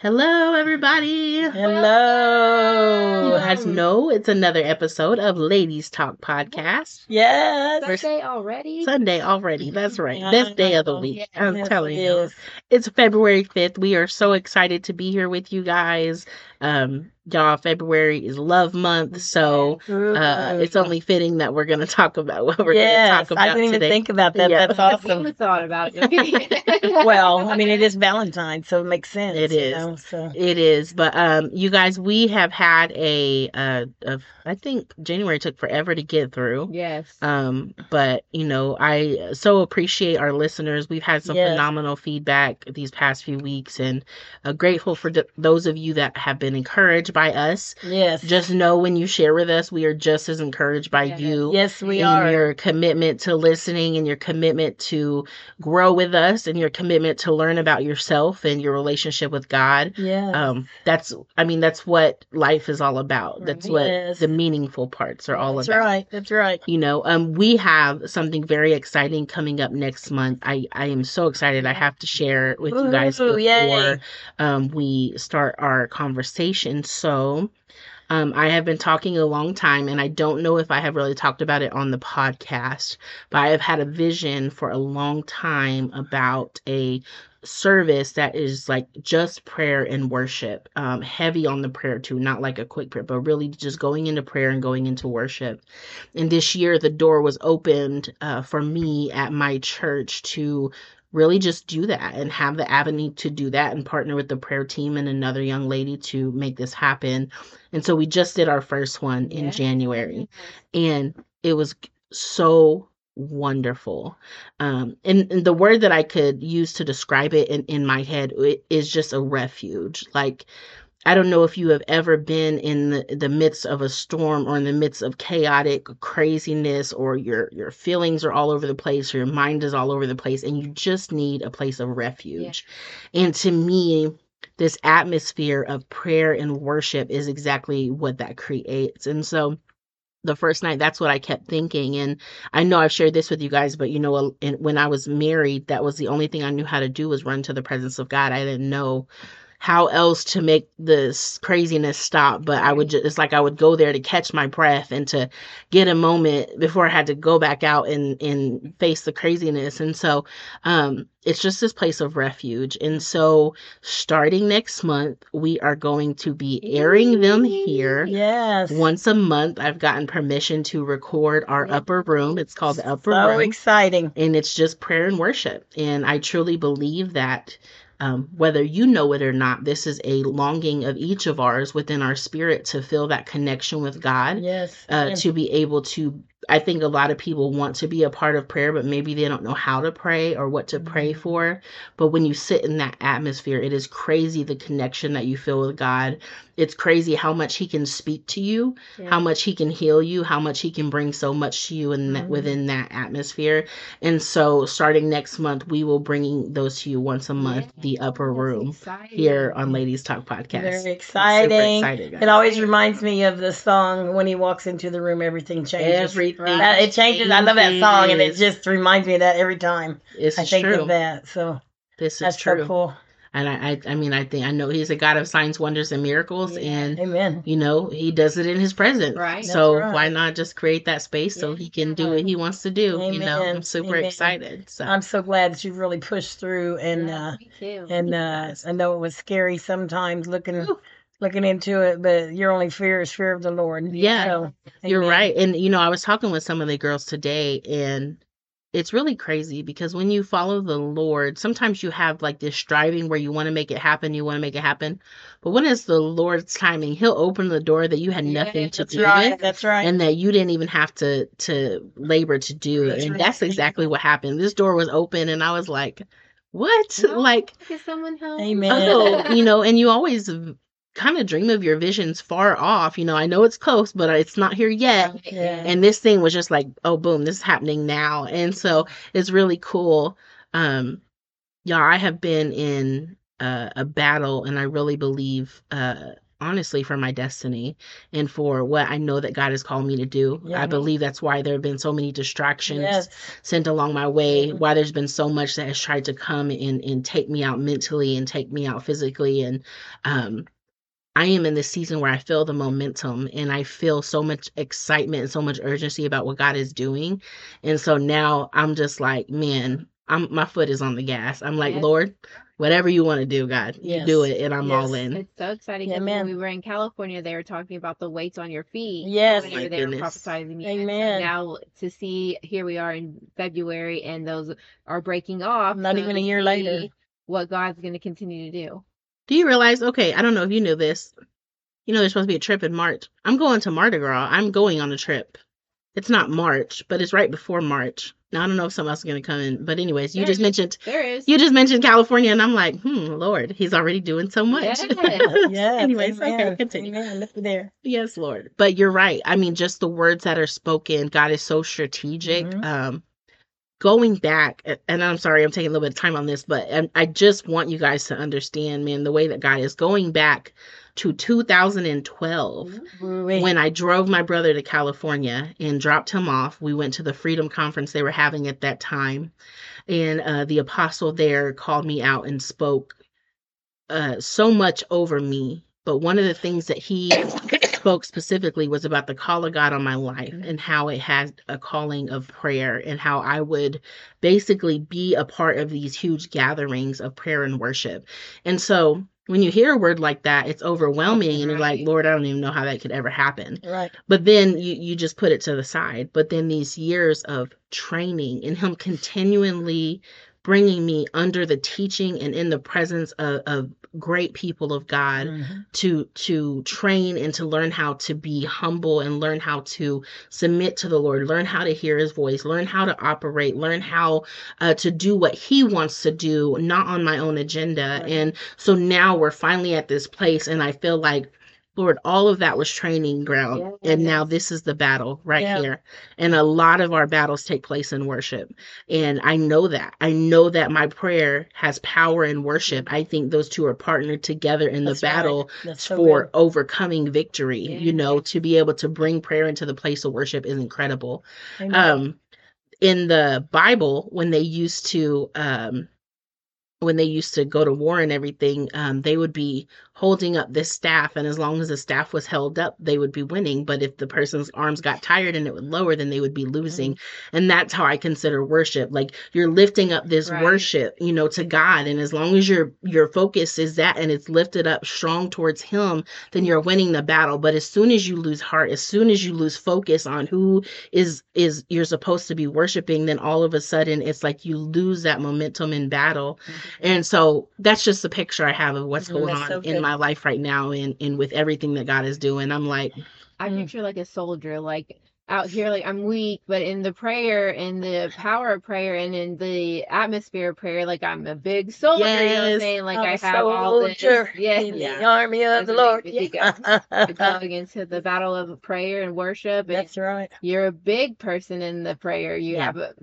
Hello, everybody. Hello. You guys know it's another episode of Ladies Talk Podcast. Yes. Sunday already? Sunday already. That's right. Best day of the Yeah. week. I'm Yes, telling it you. is. It's February 5th. We are so excited to be here with you guys. Um, y'all, February is love month. So uh, it's only fitting that we're going to talk about what we're yes, going to talk about I didn't even today. think about that. Yeah. That's awesome. even thought about it. well, I mean, it is Valentine's, so it makes sense. it is you know, so. it is but um, you guys, we have had a, uh, of I think January took forever to get through. yes. Um, but you know, I so appreciate our listeners. We've had some Yes. phenomenal feedback these past few weeks, and uh, grateful for th- those of you that have been encouraged by us. Yes. Just know when you share with us, we are just as encouraged by Yes. you. yes, we in are. your commitment to listening and your commitment to grow with us and your commitment to learn about yourself and your relationship with God Yeah. um that's i mean that's what life is all about that's what the meaningful parts are all That's about That's right. That's right. you know um we have something very exciting coming up next month i i am so excited i have to share it with you guys before yay. um we start our conversation so um, I have been talking a long time, and I don't know if I have really talked about it on the podcast, but I have had a vision for a long time about a service that is like just prayer and worship, um, heavy on the prayer too, not like a quick prayer, but really just going into prayer and going into worship. And this year, the door was opened uh, for me at my church to really just do that and have the avenue to do that and partner with the prayer team and another young lady to make this happen. And so we just did our first one in Yeah. January and it was so wonderful um and, and the word that i could use to describe it in, in my head i- is just a refuge like i don't know if you have ever been in the, the midst of a storm or in the midst of chaotic craziness or your your feelings are all over the place or your mind is all over the place and you just need a place of refuge. And to me this atmosphere of prayer and worship is exactly what that creates. And so the first night that's what i kept thinking. And i know i've shared this with you guys but you know when i was married that was the only thing i knew how to do was run to the presence of god. I didn't know how else to make this craziness stop but i would just it's like i would go there to catch my breath and to get a moment before i had to go back out and and face the craziness and so um it's just this place of refuge and so starting next month we are going to be airing them here Yes. once a month, I've gotten permission to record our upper room. It's called the upper so room, exciting. and it's just prayer and worship. And I truly believe that um, whether you know it or not, this is a longing of each of ours within our spirit to feel that connection with God, Yes. uh, yes. to be able to. I think a lot of people want to be a part of prayer, but maybe they don't know how to pray or what to pray Mm-hmm. for. But when you sit in that atmosphere, it is crazy the connection that you feel with God. It's crazy how much He can speak to you how much he can heal you, how much he can bring so much to you in that, Mhm. within that atmosphere. And so, starting next month, we will bring those to you once a month, the upper room here on Ladies Talk Podcast. Very exciting. excited. It always reminds me of the song when he walks into the room, everything changes. Everything That- it changes. I love that song, and it just reminds me of that every time This I is think true. of that. So This is that's true. so cool. And I, I, I mean, I think I know he's a God of signs, wonders, and miracles, Yeah. and Amen. you know he does it in his presence. Right. So right. why not just create that space so he can do what he wants to do? You know, I'm super Amen. excited. So I'm so glad that you've really pushed through, and uh, me too. and uh, I know it was scary sometimes looking Ooh. Looking into it, but your only fear is fear of the Lord. Yeah. So, You're right. And you know, I was talking with some of the girls today and it's really crazy because when you follow the Lord, sometimes you have like this striving where you want to make it happen, you want to make it happen. But when it's the Lord's timing, he'll open the door that you had Yeah, nothing to That's do right. with That's right. and that you didn't even have to to labor to do. That's and right. that's exactly what happened. This door was open and I was like, "What?" No, Like Get someone help. Amen. oh, you know, and you always kind of dream of your visions far off. You know, I know it's close, but it's not here yet. Yeah. And this thing was just like, oh, boom, this is happening now. And so it's really cool. Um, yeah, I have been in uh, a battle, and I really believe uh, honestly for my destiny and for what I know that God has called me to do. Yeah. I believe that's why there have been so many distractions Yes. sent along my way, why there's been so much that has tried to come and, and take me out mentally and take me out physically. And um, I am in this season where I feel the momentum and I feel so much excitement and so much urgency about what God is doing. And so now I'm just like, man, I'm my foot is on the gas. I'm like, Yes. Lord, whatever you want to do, God, you do it, and I'm all in. It's so exciting Yeah, because man. when we were in California, they were talking about the weights on your feet. Yes. My they were goodness. prophesying me. And so Amen. now to see here we are in February and those are breaking off. Not so even a year later. What God's going to continue to do. Do you realize? Okay, I don't know if you knew this. You know, there's supposed to be a trip in March. I'm going to Mardi Gras. I'm going on a trip. It's not March, but it's right before March. Now I don't know if someone else is going to come in, but anyways, you There just is. mentioned There is. you just mentioned California, and I'm like, hmm, Lord, He's already doing so much. Yes. Yes. anyways, okay, amen. continue. Amen. Look there. Yes, Lord. But you're right. I mean, just the words that are spoken, God is so strategic. Mhm. Um, going back, and I'm sorry, I'm taking a little bit of time on this, but I just want you guys to understand, man, the way that God is going back to 2012 Ooh-wee. when I drove my brother to California and dropped him off. We went to the Freedom Conference they were having at that time, and uh, the apostle there called me out and spoke uh, so much over me. But one of the things that he spoke specifically was about the call of God on my life mm-hmm. and how it had a calling of prayer and how I would basically be a part of these huge gatherings of prayer and worship. And so when you hear a word like that, it's overwhelming and you're like, Lord, I don't even know how that could ever happen. right. But then you, you just put it to the side. But then these years of training and him continually bringing me under the teaching and in the presence of, of great people of God Mhm. to to train and to learn how to be humble and learn how to submit to the Lord, learn how to hear His voice, learn how to operate, learn how uh, to do what He wants to do, not on my own agenda. Right. And so now we're finally at this place, and I feel like. Lord, all of that was training ground, and now this is the battle right Yeah. here. And a lot of our battles take place in worship. And I know that. I know that my prayer has power in worship. I think those two are partnered together in That's the battle That's so for good. overcoming victory. Yeah. You know, to be able to bring prayer into the place of worship is incredible. Amen. Um in the Bible, when they used to um when they used to go to war and everything, um, they would be holding up this staff, and as long as the staff was held up, they would be winning. But if the person's arms got tired and it would lower, then they would be losing. And that's how I consider worship. Like you're lifting up this Right. worship, you know, to God, and as long as your your focus is that and it's lifted up strong towards Him, then you're winning the battle. But as soon as you lose heart, as soon as you lose focus on who is is you're supposed to be worshiping, then all of a sudden it's like you lose that momentum in battle. And so that's just the picture I have of what's Mhm, going that's on so in good. My life right now and, and with everything that God is doing. I'm like, I Mm. picture like a soldier, like out here, like I'm weak, but in the prayer and the power of prayer and in the atmosphere of prayer, like I'm a big soldier. You know what I'm Yes. saying? Like I'm I a have all this. soldier Yeah. in Yeah. the army of the Lord. make me Yeah. Going into the battle of prayer and worship, and That's right. you're a big person in the prayer. You Yeah. have a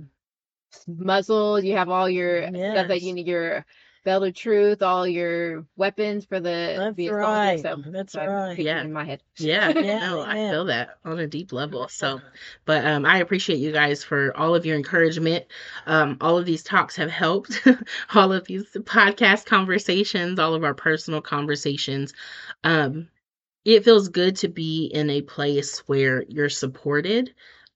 muzzle. You have all your stuff that you need. Your belt of truth, all your weapons for the That's be a soldier. right. So That's so I right. Yeah. in my head. yeah, Yeah, no, I amen. feel that on a deep level. So, but um, I appreciate you guys for all of your encouragement. Um, all of these talks have helped. all of these podcast conversations, all of our personal conversations. Um, it feels good to be in a place where you're supported.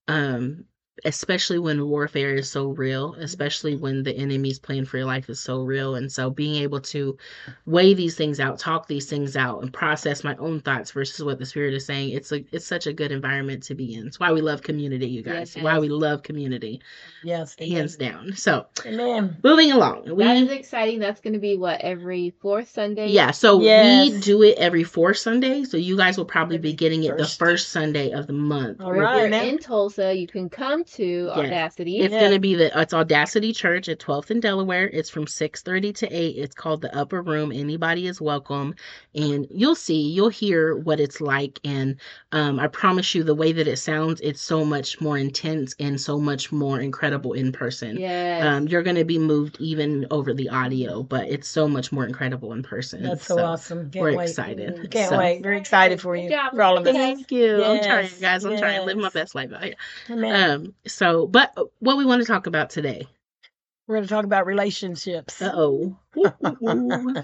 Um, especially when warfare is so real, especially when the enemy's plan for your life is so real. And so being able to weigh these things out, talk these things out, and process my own thoughts versus what the spirit is saying, it's a it's such a good environment to be in. It's why we love community, you guys. Why Yes. we love community, Yes. hands down. So Amen. moving along. We That is exciting. That's going to be what every fourth Sunday. yeah, so we do it every fourth Sunday. So you guys will probably be Every getting it the first. first Sunday of the month. All right. If you're in Tulsa, you can come to Audacity. It's Yeah. going to be the it's Audacity Church at 12th and Delaware. It's from 6:30 to 8. It's called the Upper Room. Anybody is welcome, and you'll see, you'll hear what it's like. And um, I promise you, the way that it sounds, it's so much more intense and so much more incredible in person. yes. Um, you're going to be moved even over the audio, but it's so much more incredible in person. That's so, awesome. Can't we're wait. excited. Can't So- wait. Very excited for you. Good. For all of us. Thank you. I'm trying, guys. I'm trying to live my best life out here. Um, so, but what we want to talk about today. We're going to talk about relationships. Uh oh.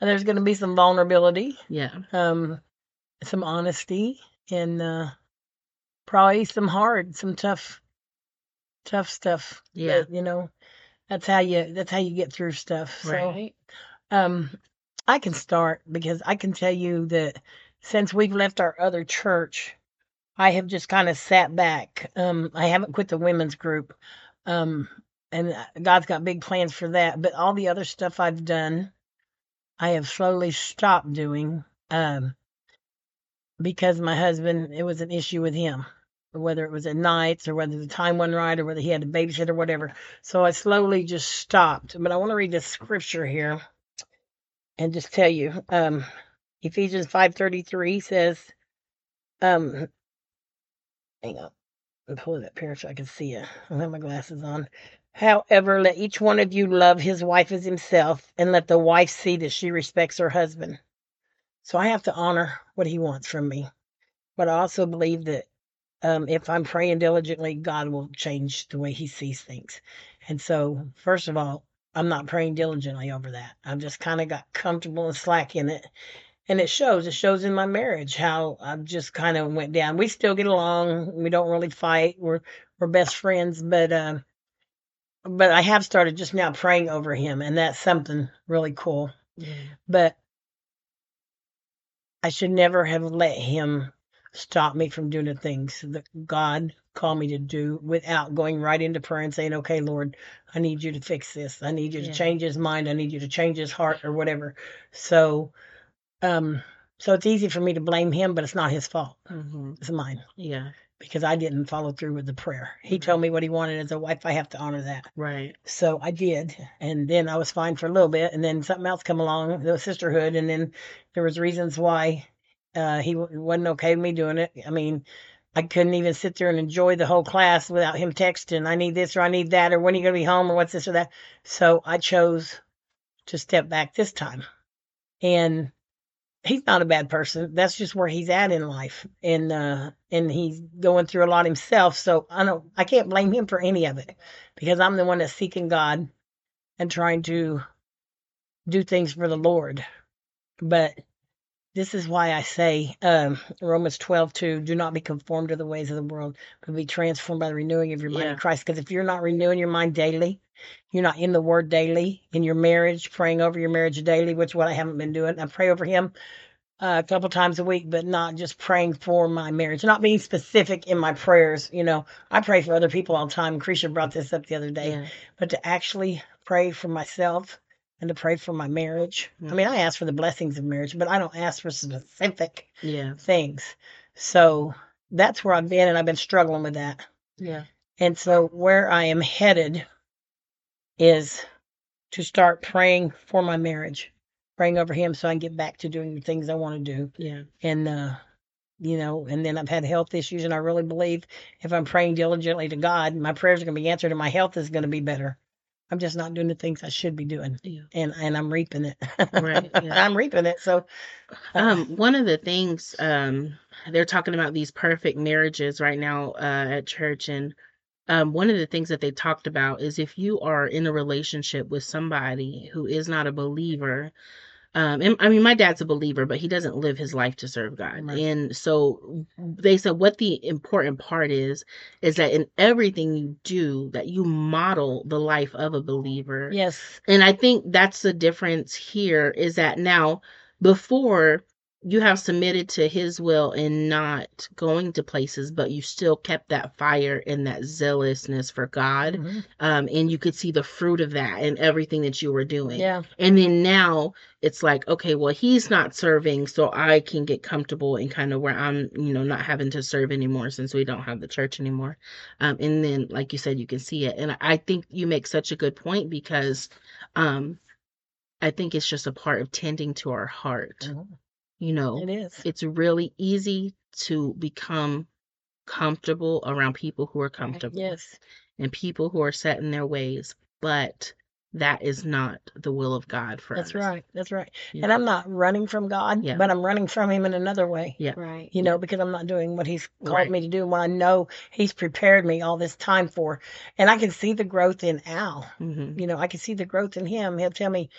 there's going to be some vulnerability, yeah. um, some honesty, and uh, probably some hard, some tough, tough stuff. Yeah. that, you know, that's how you that's how you get through stuff. So, right. um, I can start because I can tell you that since we've left our other church, I have just kind of sat back. Um, I haven't quit the women's group. Um, and uh, God's got big plans for that. But all the other stuff I've done, I have slowly stopped doing. Um, because my husband, it was an issue with him, whether it was at nights or whether the time wasn't right or whether he had to babysit or whatever. So I slowly just stopped. But I want to read this scripture here and just tell you, um, Ephesians five thirty three says, um, hang on, I'm pulling that so I can see it. I have my glasses on. However, let each one of you love his wife as himself, and let the wife see that she respects her husband. So I have to honor what he wants from me. But I also believe that um, if I'm praying diligently, God will change the way he sees things. And so, first of all, I'm not praying diligently over that. I've just kind of got comfortable and slack in it. And it shows. It shows in my marriage how I've just kind of went down. We still get along. We don't really fight. We're we're best friends, but uh, but I have started just now praying over him, and that's something really cool. Yeah. But I should never have let him stop me from doing the things that God called me to do without going right into prayer and saying, okay, Lord, I need you to fix this. I need you Yeah. to change his mind. I need you to change his heart or whatever. So, um, so it's easy for me to blame him, but it's not his fault. hmm It's mine Yeah. because I didn't follow through with the prayer. He told me what he wanted as a wife. I have to honor that. Right. So I did, and then I was fine for a little bit, and then something else come along, the sisterhood, and then there was reasons why uh, he w- wasn't okay with me doing it. I mean, I couldn't even sit there and enjoy the whole class without him texting, "I need this" or "I need that" or "When are you gonna be home?" or "What's this or that." So I chose to step back this time, and he's not a bad person. That's just where he's at in life, and uh, and he's going through a lot himself. So I don't, I can't blame him for any of it because I'm the one that's seeking God and trying to do things for the Lord. But this is why I say um, Romans 12, 2, do not be conformed to the ways of the world, but be transformed by the renewing of your mind Yeah. in Christ. Because if you're not renewing your mind daily, you're not in the Word daily, in your marriage, praying over your marriage daily, which is what I haven't been doing. I pray over him uh, a couple times a week, but not just praying for my marriage, not being specific in my prayers. You know, I pray for other people all the time. Krisha brought this up the other day, Yeah. but to actually pray for myself and to pray for my marriage. I Mhm. mean, I ask for the blessings of marriage, but I don't ask for specific Yeah. things. So that's where I've been, and I've been struggling with that. Yeah. And so where I am headed is to start praying for my marriage, praying over him so I can get back to doing the things I want to do. Yeah. And, uh, you know, and then I've had health issues, and I really believe if I'm praying diligently to God, my prayers are going to be answered and my health is going to be better. I'm just not doing the things I should be doing, Yeah. and and I'm reaping it. Right, yeah. I'm reaping it. So, uh, Um, one of the things um they're talking about these perfect marriages right now uh, at church, and um, one of the things that they talked about is if you are in a relationship with somebody who is not a believer. Um, and I mean, my dad's a believer, but he doesn't live his life to serve God. Right. And so they said what the important part is, is that in everything you do, that you model the life of a believer. yes, And I think that's the difference here is that now before you have submitted to his will and not going to places but you still kept that fire and that zealousness for god Mhm. um, and you could see the fruit of that in everything that you were doing Yeah. and then now it's like okay well he's not serving so i can get comfortable and kind of where i'm you know not having to serve anymore since we don't have the church anymore um, and then like you said you can see it and i think you make such a good point because um, i think it's just a part of tending to our heart Mhm. You know It is. it's really easy to become comfortable around people who are comfortable Yes. and people who are set in their ways but that is not the will of god for us. That's us right. That's right. Yeah. And I'm not running from God, Yeah. but I'm running from Him in another way. Yeah. Right. You know, because I'm not doing what He's called Right. me to do, what I know He's prepared me all this time for. And I can see the growth in Al. hmm You know, I can see the growth in him. He'll tell me,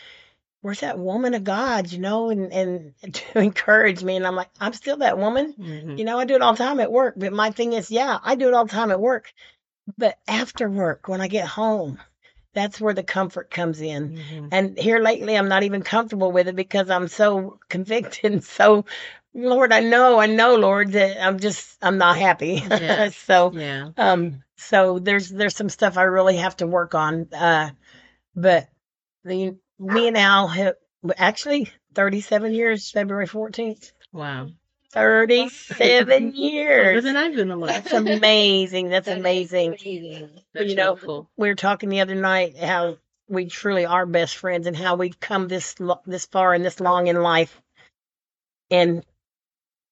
Where's that woman of God? You know, and, and to encourage me. And I'm like, I'm still that woman. hmm You know, I do it all the time at work. But my thing is, yeah, I do it all the time at work. But after work, when I get home, that's where the comfort comes in. hmm And here lately, I'm not even comfortable with it because I'm so convicted and so, Lord, I know, I know, Lord, that I'm just, I'm not happy. Yeah. so, yeah um, so there's, there's some stuff I really have to work on. Uh, but the, me and Al have actually 37 years, February 14th, wow 37 older years. than i've been alive That's amazing. That's That amazing. amazing. That's you know, cool we were talking the other night how we truly are best friends and how we've come this lo- this far and this long in life and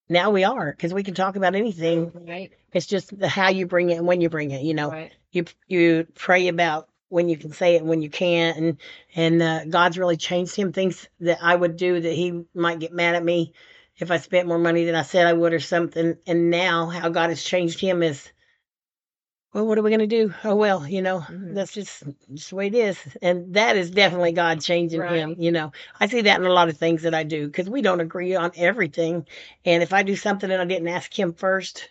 now we are because we can talk about anything Right. it's just the how you bring it and when you bring it you know Right. you you pray about when you can say it and when you can't and and uh, god's really changed him things that i would do that he might get mad at me if i spent more money than i said i would or something. And now how god has changed him is well what are we going to do? Oh well you know Mhm. that's just just the way it is. And that is definitely god changing him you know. I see that in a lot of things that i do because we don't agree on everything. And if i do something and i didn't ask him first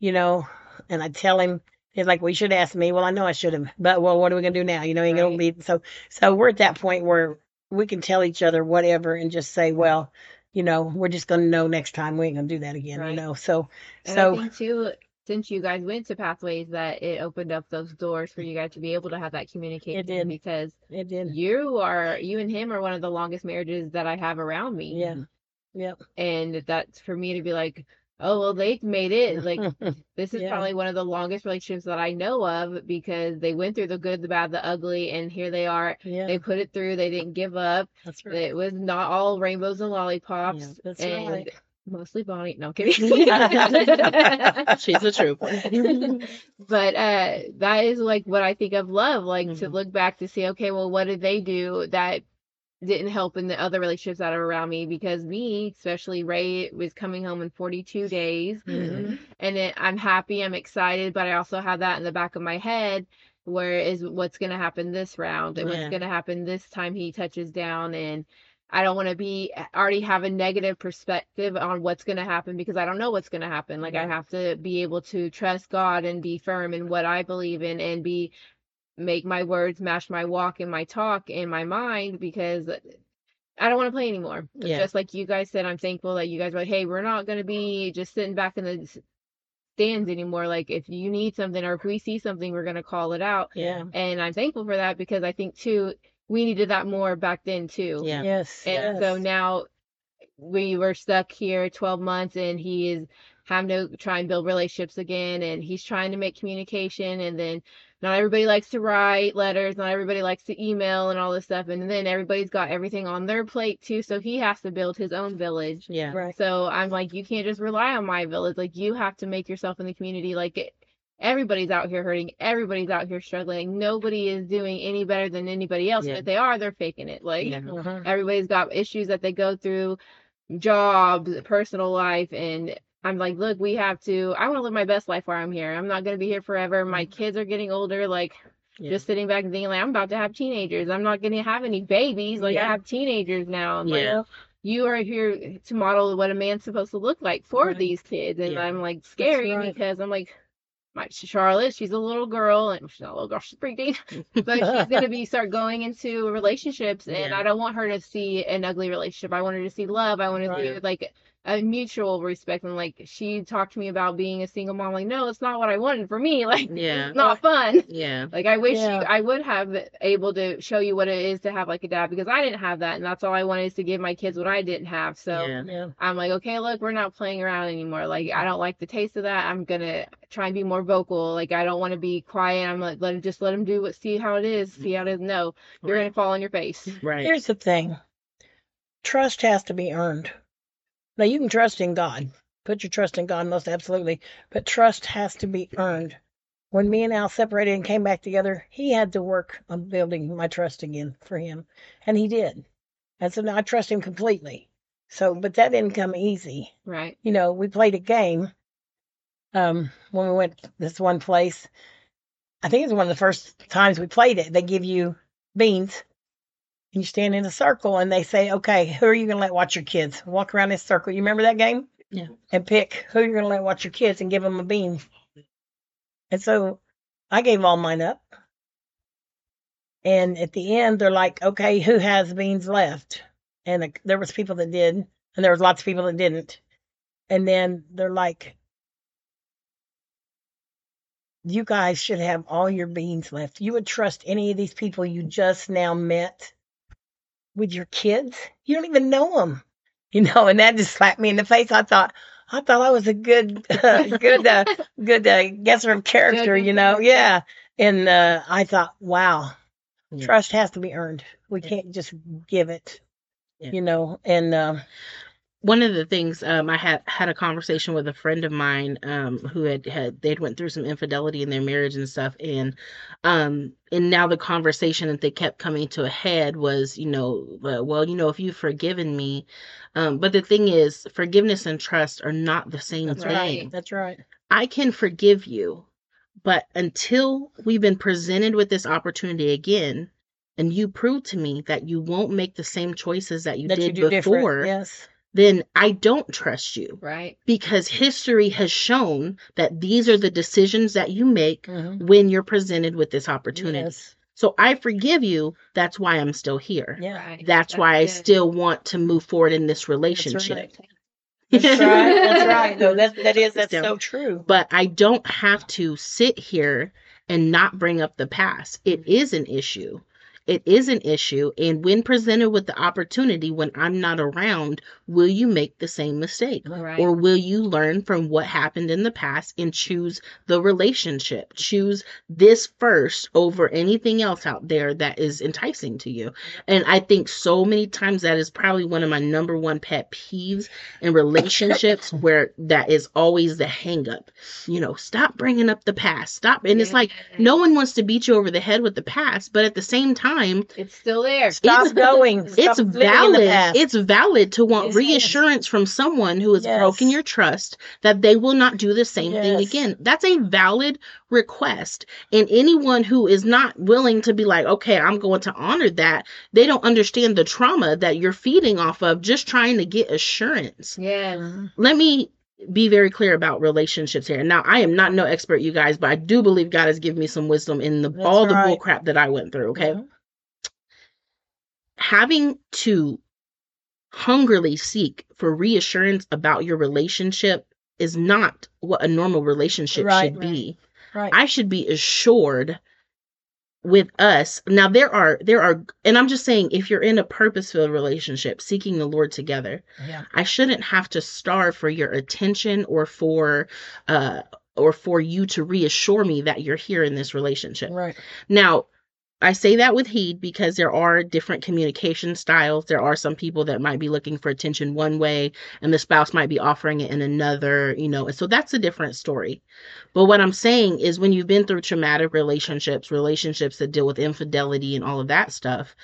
you know and i tell him He's like, well, you should ask me. Well, I know I should have, but well, what are we gonna do now? You know, gonna Right. be so. So we're at that point where we can tell each other whatever and just say, well, you know, we're just gonna know next time we ain't gonna do that again. You know, so And so I think too, since you guys went to Pathways, that it opened up those doors for you guys to be able to have that communication. did. Because it did. you are, you and him are one of the longest marriages that I have around me. Yeah. Yep. And that's for me to be like, oh well, they've made it. Like this is Yeah. probably one of the longest relationships that I know of because they went through the good, the bad, the ugly, and here they are. yeah, They put it through. They didn't give up. that's right. It was not all rainbows and lollipops. Yeah, that's and right. mostly Bonnie. No I'm kidding. she's a trooper but uh that is like what I think of love, like to Mhm. look back to see, okay, well, what did they do that didn't help in the other relationships that are around me? Because me, especially Ray, was coming home in 42 days, Mhm. and it, I'm happy, I'm excited, but I also have that in the back of my head. Where is what's going to happen this round and Yeah. what's going to happen this time he touches down and I don't want to be already have a negative perspective on what's going to happen because I don't know what's going to happen. Like I have to be able to trust God and be firm in what I believe in and be make my words match my walk and my talk in my mind because I don't want to play anymore. Yeah. Just like you guys said, I'm thankful that you guys were like, hey, we're not going to be just sitting back in the stands anymore. Like if you need something or if we see something, we're going to call it out. yeah. And I'm thankful for that because I think too, we needed that more back then too. yeah Yes. And yes. so now we were stuck here 12 months and he is having to try and build relationships again and he's trying to make communication and then not everybody likes to write letters, not everybody likes to email and all this stuff. And then everybody's got everything on their plate too. So he has to build his own village. yeah right. So I'm like, you can't just rely on my village. Like you have to make yourself in the community. Like it, everybody's out here hurting. Everybody's out here struggling. Nobody is doing any better than anybody else. Yeah. And if they are, they're faking it. Like Yeah. Mhm. everybody's got issues that they go through, jobs, personal life, and I'm like, look, we have to. I want to live my best life while I'm here. I'm not gonna be here forever. My mm-hmm. kids are getting older. Like Yeah. just sitting back and thinking, like, I'm about to have teenagers. I'm not gonna have any babies. Like I have teenagers now. I'm like, you are here to model what a man's supposed to look like for Right. these kids, and Yeah. I'm like scary right. because I'm like. My Charlotte, she's a little girl, and she's not a little girl, she's preteen, but she's gonna be start going into relationships, and Yeah. I don't want her to see an ugly relationship. I want her to see love. I want to see like a mutual respect and like she talked to me about being a single mom like no it's not what i wanted for me like Yeah. it's not fun Yeah. like i wish Yeah. you i would have been able to show you what it is to have like a dad because i didn't have that and that's all i wanted is to give my kids what i didn't have so Yeah. Yeah. i'm like okay look we're not playing around anymore like i don't like the taste of that i'm gonna try and be more vocal like i don't want to be quiet i'm like let him just let him do what see how it is see how it is no you're Right. gonna fall on your face Right. Here's the thing trust has to be earned. Now, you can trust in God. Put your trust in God, most absolutely. But trust has to be earned. When me and Al separated and came back together, he had to work on building my trust again for him. And he did. And so now I trust him completely. So, but that didn't come easy. right You know, we played a game um, when we went to this one place. I think it was one of the first times we played it. They give you beans you stand in a circle and they say, okay, who are you going to let watch your kids? Walk around this circle. You remember that game? Yeah. And pick who you're going to let watch your kids and give them a bean. And so I gave all mine up. And at the end, they're like, okay, who has beans left? And uh, there was people that did, and there was lots of people that didn't. And then they're like, you guys should have all your beans left. You would trust any of these people you just now met with your kids? You don't even know them, you know. And that just slapped me in the face. I thought, I thought I was a good, good, uh, good uh, guesser of character, you know. Yeah. And uh, I thought, wow, Yeah. trust has to be earned. We Yeah. can't just give it, Yeah. you know. And um, one of the things um, I had had a conversation with a friend of mine um, who had had they'd went through some infidelity in their marriage and stuff, and um, and now the conversation that they kept coming to a head was, you know, uh, well, you know, if you've forgiven me, um, but the thing is, forgiveness and trust are not the same that's thing. right. That's right. I can forgive you, but until we've been presented with this opportunity again, and you prove to me that you won't make the same choices that you that did you before, different. Yes. Then I don't trust you right because history has shown that these are the decisions that you make Mhm. when you're presented with this opportunity. Yes. So I forgive you. That's why I'm still here. Yeah. right That's why I still want to move forward in this That's relationship. right. That's right. That's right. No, that that is that's Still. so true. But I don't have to sit here and not bring up the past. It is an issue. It is an issue. And when presented with the opportunity, when I'm not around, will you make the same mistake? right Or will you learn from what happened in the past and choose the relationship? Choose this first over anything else out there that is enticing to you. And I think so many times that is probably one of my number one pet peeves in relationships where that is always the hang up. You know, stop bringing up the past. Stop. And it's like, no one wants to beat you over the head with the past, but at the same time, it's still there Stop It's- going. Stop it's living in the valid. It's valid to want Yes. reassurance from someone who has Yes. broken your trust that they will not do the same thing again. That's a valid request. And anyone who is not willing to be like, okay, I'm going to honor that, they don't understand the trauma that you're feeding off of just trying to get assurance. yes Mhm. Let me be very clear about relationships here. Now, I am not no expert, you guys, but I do believe God has given me some wisdom in the That's all the right. bull crap that I went through. Okay Mhm. Having to hungrily seek for reassurance about your relationship is not what a normal relationship Right, should be. Right. I should be assured with us. Now there are there are and I'm just saying if you're in a purposeful relationship seeking the Lord together, yeah. I shouldn't have to starve for your attention or for uh or for you to reassure me that you're here in this relationship. Right. Now, I say that with heed because there are different communication styles. There are some people that might be looking for attention one way and the spouse might be offering it in another, you know, and so that's a different story. But what I'm saying is when you've been through traumatic relationships, relationships that deal with infidelity and all of that stuff,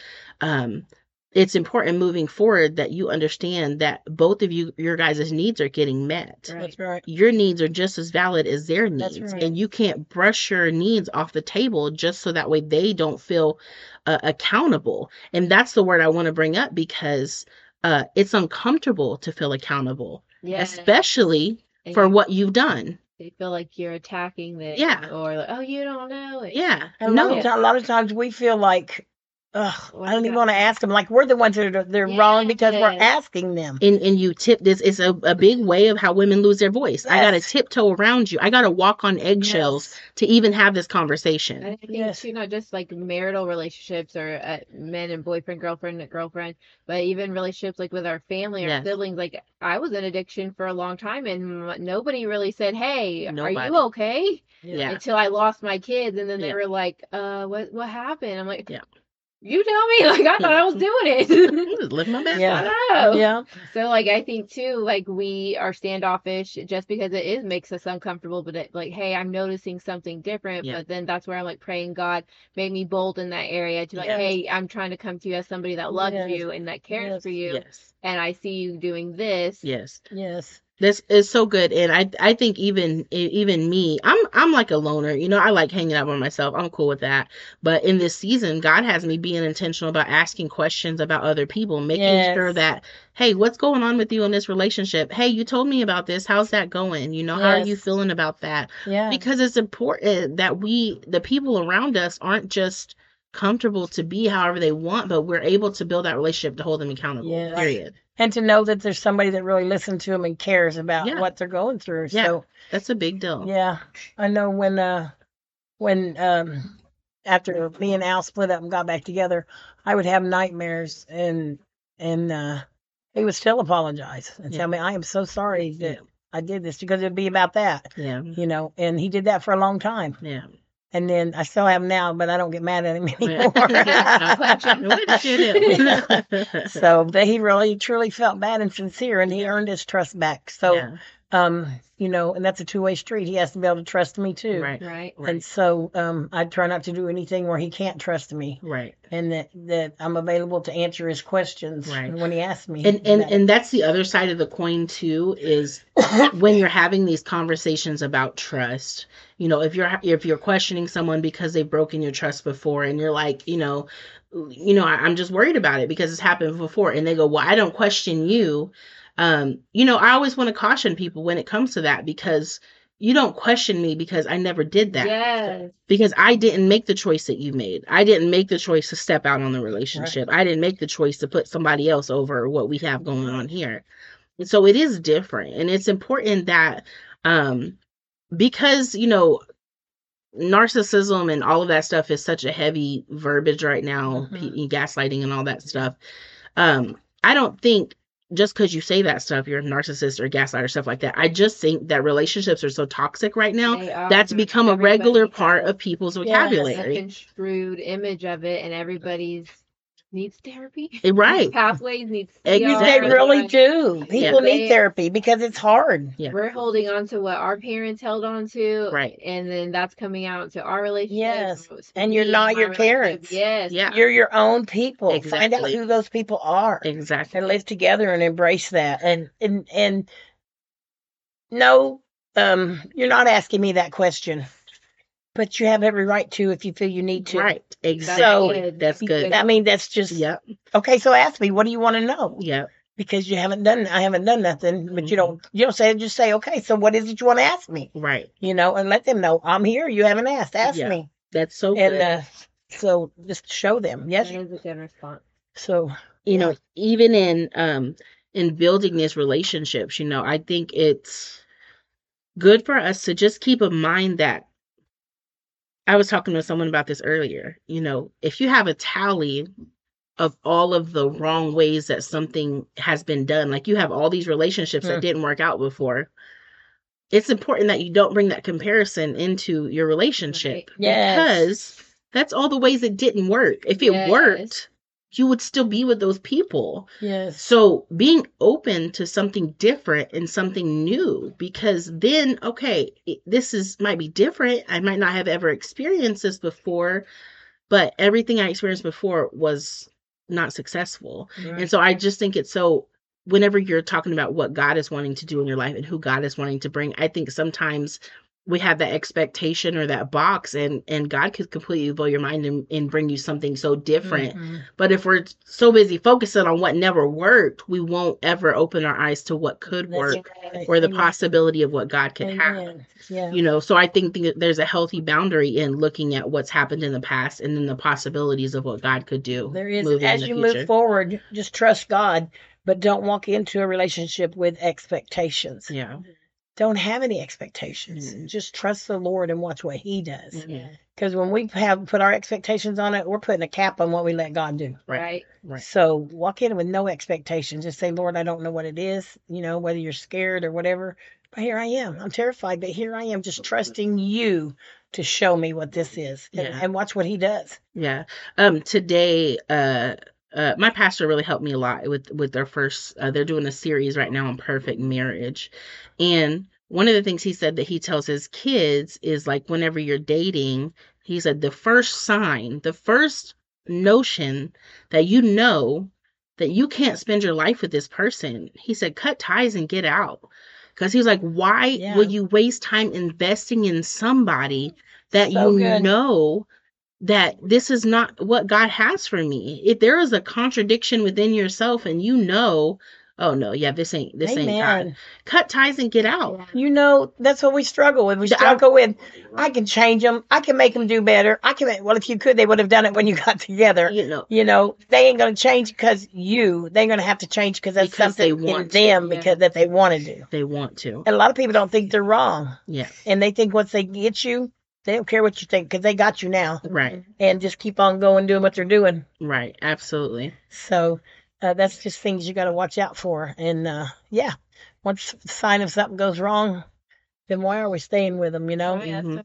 um, it's important moving forward that you understand that both of you, your guys' needs are getting met Right. That's right. your needs are just as valid as their That's needs right. and you can't brush your needs off the table just so that way they don't feel uh, accountable and that's the word i want to bring up because uh, it's uncomfortable to feel accountable yes especially And for you- what you've done they feel like you're attacking them Yeah. or like oh you don't know it yeah And a no lot, of ti- a lot of times we feel like Ugh, I don't even want to ask them. Like we're the ones that are they're wrong because we're asking them. and and you tip this is a, a big way of how women lose their voice i gotta tiptoe around you i gotta walk on eggshells Yes. to even have this conversation And I think Yes. too, not just like marital relationships or uh, men and boyfriend, girlfriend, and girlfriend, but even relationships like with our family or Yes. siblings. Like I was in addiction for a long time, and m- nobody really said, "Hey, are you okay?" Yeah. Until I lost my kids, and then they Yeah. were like, "Uh, what what happened?" I'm like, Yeah. "You tell me." Like I thought I was doing it. Just live my best Yeah. Life. Yeah. So like I think too, like we are standoffish just because it is makes us uncomfortable, but it, like, hey, I'm noticing something different. Yeah. But then that's where I'm like praying God make me bold in that area to like, Yes. hey, I'm trying to come to you as somebody that loves Yes. you and that cares Yes. for you, yes and I see you doing this. yes Yes. This is so good, and I I think even even me, I'm I'm like a loner. You know, I like hanging out by myself. I'm cool with that. But in this season, God has me being intentional about asking questions about other people, making Yes. sure that hey, what's going on with you in this relationship? Hey, you told me about this. How's that going? You know, how are you feeling about that? Yeah. Because it's important that we, the people around us, aren't just comfortable to be however they want, but we're able to build that relationship to hold them accountable. Yes. Period. and to know that there's somebody that really listens to them and cares about Yeah. what they're going through. Yeah. So That's a big deal. yeah, I know when uh when um after me and Al split up and got back together, I would have nightmares and and uh he would still apologize and Yeah. tell me I am so sorry that Yeah. I did this because it'd be about that, Yeah. you know. And he did that for a long time, Yeah. And then I still have him now, but I don't get mad at him anymore. what did you do? so but he really truly felt bad and sincere and he earned his trust back. So Yeah, um you know and that's a two-way street he has to be able to trust me too right, Right. and so um i try not to do anything where he can't trust me right. and that that i'm available to answer his questions Right. when he asks me And and about it. and that's the other side of the coin too is when you're having these conversations about trust. You know, if you're if you're questioning someone because they've broken your trust before, and you're like, you know, you know, I, I'm just worried about it because it's happened before, and they go, well, I don't question you. Um, you know, I always want to caution people when it comes to that because you don't question me because I never did that. Yes. because I didn't make the choice that you made. I didn't make the choice to step out on the relationship. I didn't make the choice to put somebody else over what we have going on here. And so it is different and it's important that um because you know narcissism and all of that stuff is such a heavy verbiage right now, Mhm. p- gaslighting and all that stuff. Um I don't think just because you say that stuff, you're a narcissist or gaslight or stuff like that. I just think that relationships are so toxic right now are. that's become a regular part of people's vocabulary. Yes. a construed image of it, and everybody's needs therapy. Eh, right. Pathways needs. Exactly. they really do people Yeah. need therapy because it's hard Yeah. We're holding on to what our parents held on to, Right. And then that's coming out to our relationship. Yes. And you're not your parents. Yes. Yeah. you're your own people find out who those people are Exactly. and live together and embrace that and and and no um you're not asking me that question but you have every right to if you feel you need to Right. Exactly. good. That's That's good. good. i mean that's just Yep. okay so ask me what do you want to know Yep. because you haven't done i haven't done nothing but you don't you don't say just say okay so what is it you want to ask me Right. you know and let them know i'm here you haven't asked ask Yeah. me That's so and good. uh so just show them yes That is a good response. so you yeah. know, even in um in building these relationships, you know, I think it's good for us to just keep in mind that I was talking to someone about this earlier. You know, if you have a tally of all of the wrong ways that something has been done, like you have all these relationships Hmm. that didn't work out before, it's important that you don't bring that comparison into your relationship Right. Yes. because that's all the ways it didn't work. If it Yes. worked, you would still be with those people. yes So being open to something different and something new, because then, okay, it- this is might be different. I might not have ever experienced this before, but everything I experienced before was not successful. And so I just think it's so whenever you're talking about what God is wanting to do in your life and who God is wanting to bring, I think sometimes we have that expectation or that box and and god could completely blow your mind and, and bring you something so different Mhm. but if we're so busy focusing on what never worked we won't ever open our eyes to what could That's work right. or the Amen. possibility of what god could have Yeah. you know so i think that there's a healthy boundary in looking at what's happened in the past and then the possibilities of what god could do There is. As the you future. move forward, just trust God, but don't walk into a relationship with expectations. yeah Don't have any expectations. Mhm. Just trust the Lord and watch what He does. yeah Because when we have put our expectations on it, we're putting a cap on what we let God do. Right. Right. right So walk in with no expectations. Just say, Lord, I don't know what it is, you know, whether you're scared or whatever. But here I am. I'm terrified, but here I am just trusting you to show me what this is and, Yeah. and watch what he does. Yeah. Um today uh uh my pastor really helped me a lot with with their first uh, they're doing a series right now on perfect marriage. And one of the things he said that he tells his kids is like whenever you're dating, he said the first sign, the first notion that you know that you can't spend your life with this person. He said cut ties and get out. Cuz he was like why Yeah. would you waste time investing in somebody that So you good. know that this is not what God has for me. If there is a contradiction within yourself and you know, oh no, yeah, this ain't this ain't God. Cut ties and get out. You know, that's what we struggle with. We The- I- struggle with, I can change them. I can make them do better. I can, make, well, if you could, they would have done it when you got together. You know, You know, they ain't going to change because you. They're going to have to change because that's Because they something in want to, them yeah. because that they want to do. they want to. And a lot of people don't think they're wrong. Yeah. And they think once they get you, they don't care what you think because they got you now. Right. And just keep on going doing what they're doing. Right. Absolutely. So uh, that's just things you got to watch out for. And uh, yeah, once the sign of something goes wrong, then why are we staying with them? You know? Right, that's Mhm.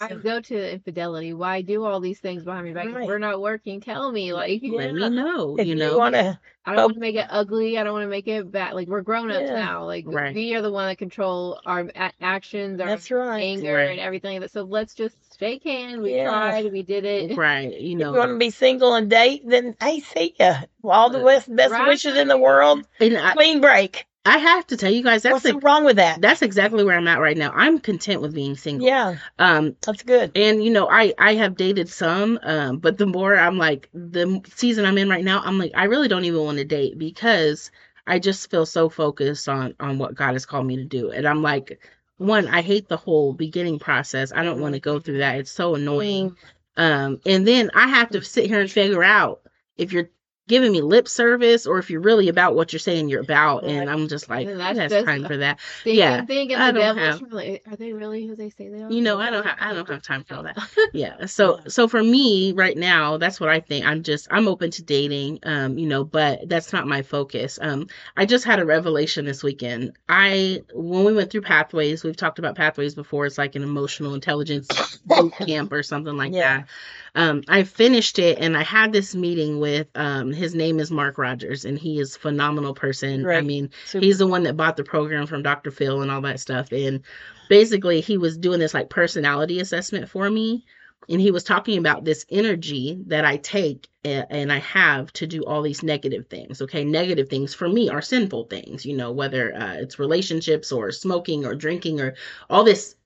What- Why go to infidelity? Why do all these things behind my back? If we're not working. Tell me, like, Yeah. Let me know. If you you, know. want to, I don't want to make it ugly. I don't want to make it bad. Like we're grown ups Yeah. now. Like Right. we are the one that control our a- actions, our that's right. anger, Right. and everything. So let's just shake hands. We Yeah. tried. We did it. right. You know, If you know. want to be single and date, then hey, see ya. All the uh, best, best Right. wishes in the world. And I, Clean break. I have to tell you guys that's What's wrong with that? that's exactly where I'm at right now. I'm content with being single. Yeah, Um that's good. and you know i i have dated some um but the more i'm like the season i'm in right now i'm like i really don't even want to date because i just feel so focused on on what god has called me to do and i'm like one i hate the whole beginning process i don't want to go through that it's so annoying um and then i have to sit here and figure out if you're giving me lip service or if you're really about what you're saying you're about. And i'm just like who that's has time for that. Thinking, Yeah, thinking I the don't have- really, are they really who they say they are? you know i don't have i don't have time for all that. Yeah so so for me right now that's what i think. I'm just i'm open to dating um you know but that's not my focus. Um i just had a revelation this weekend. I when we went through pathways we've talked about pathways before. It's like an emotional intelligence boot camp or something like Yeah. that um i finished it and i had this meeting with um his name is mark rogers and he is a phenomenal person i mean Super. He's the one that bought the program from Dr. Phil and all that stuff. And basically, he was doing this like personality assessment for me. And he was talking about this energy that I take and I have to do all these negative things. Okay. Negative things for me are sinful things, you know, whether uh, it's relationships or smoking or drinking or all this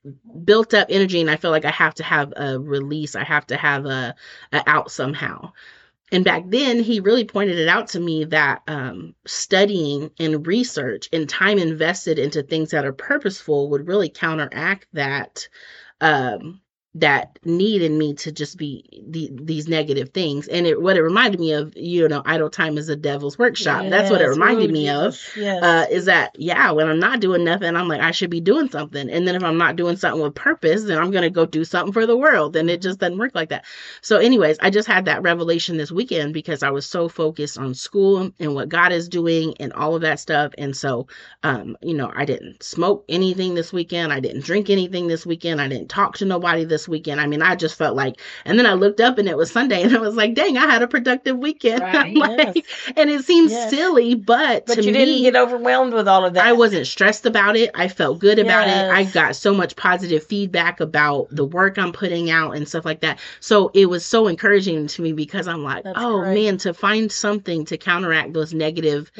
built up energy. And I feel like I have to have a release, I have to have a, a out somehow and back then he really pointed it out to me that um, studying and research and time invested into things that are purposeful would really counteract that um, that need in me to just be the, these negative things. And it what it reminded me of you know idle time is a devil's workshop. That's what it reminded me of Yes. uh, is that yeah when i'm not doing nothing i'm like i should be doing something. And then if i'm not doing something with purpose then i'm gonna go do something for the world. And it just doesn't work like that. So anyways i just had that revelation this weekend because i was so focused on school and what god is doing and all of that stuff. And so um you know i didn't smoke anything this weekend. I didn't drink anything this weekend. I didn't talk to nobody this this weekend. I mean, I just felt like, and then I looked up and it was Sunday, and I was like, dang, I had a productive weekend. Right. like, Yes. and it seems Yes. silly, but, But to you me, didn't get overwhelmed with all of that. I wasn't stressed about it. I felt good about it. I got so much positive feedback about the work I'm putting out and stuff like that. So it was so encouraging to me because I'm like, That's oh great. man, to find something to counteract those negative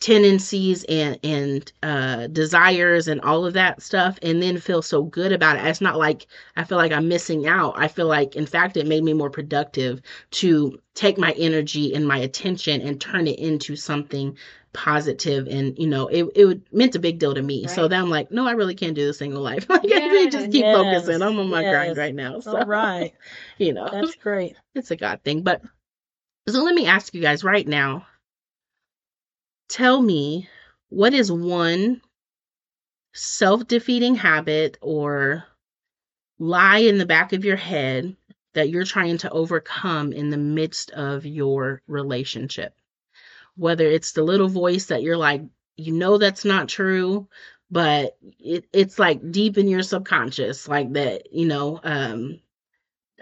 tendencies and and uh desires and all of that stuff and then feel so good about it it's not like i feel like i'm missing out. I feel like in fact it made me more productive to take my energy and my attention and turn it into something positive. And you know it, it would meant a big deal to me. So then i'm like no i really can't do this single life. Like i really just keep Yes, focusing. I'm on my grind right now so all right. you know. That's great. it's a God thing. But so let me ask you guys right now tell me what is one self defeating habit or lie in the back of your head that you're trying to overcome in the midst of your relationship? Whether it's the little voice that you're like, you know, that's not true. But it, it's like deep in your subconscious, like that, you know, um,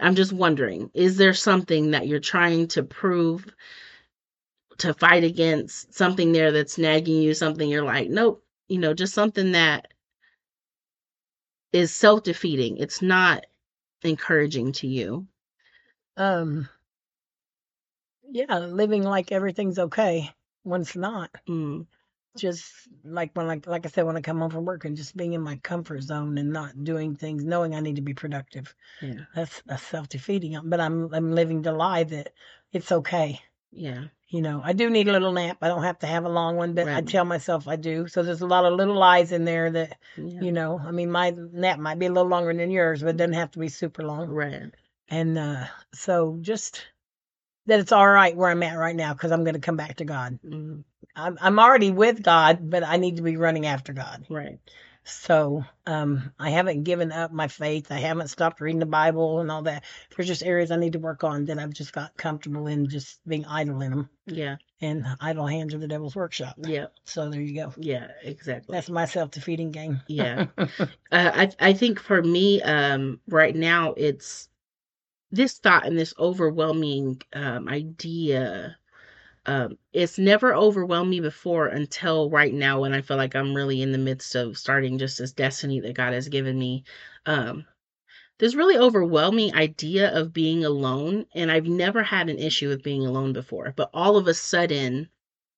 I'm just wondering, is there something that you're trying to prove to fight against something there that's nagging you, something you're like, nope, you know, just something that is self defeating. It's not encouraging to you. Um. Yeah, living like everything's okay when it's not. Mm, Just like when, like, like I said, when I come home from work and just being in my comfort zone and not doing things, knowing I need to be productive. yeah. That's that's self defeating. But I'm I'm living the lie that it's okay. Yeah. You know, I do need a little nap. I don't have to have a long one, but I tell myself I do. So there's a lot of little lies in there that Yeah. you know. I mean, my nap might be a little longer than yours, but it doesn't have to be super long. Right. And uh, so just that it's all right where I'm at right now because I'm going to come back to God. Mm, I'm I'm already with God, but I need to be running after God. right. So um, I haven't given up my faith. I haven't stopped reading the Bible and all that. There's just areas I need to work on that I've just got comfortable in just being idle in them. Yeah. And idle hands are the devil's workshop. Yeah. So there you go. Yeah. Exactly. That's my self defeating game. Yeah. uh, I I think for me, um, right now it's this thought and this overwhelming um, idea. Um, it's never overwhelmed me before until right now when I feel like I'm really in the midst of starting just this destiny that God has given me. Um, this really overwhelming idea of being alone, and I've never had an issue with being alone before, but all of a sudden,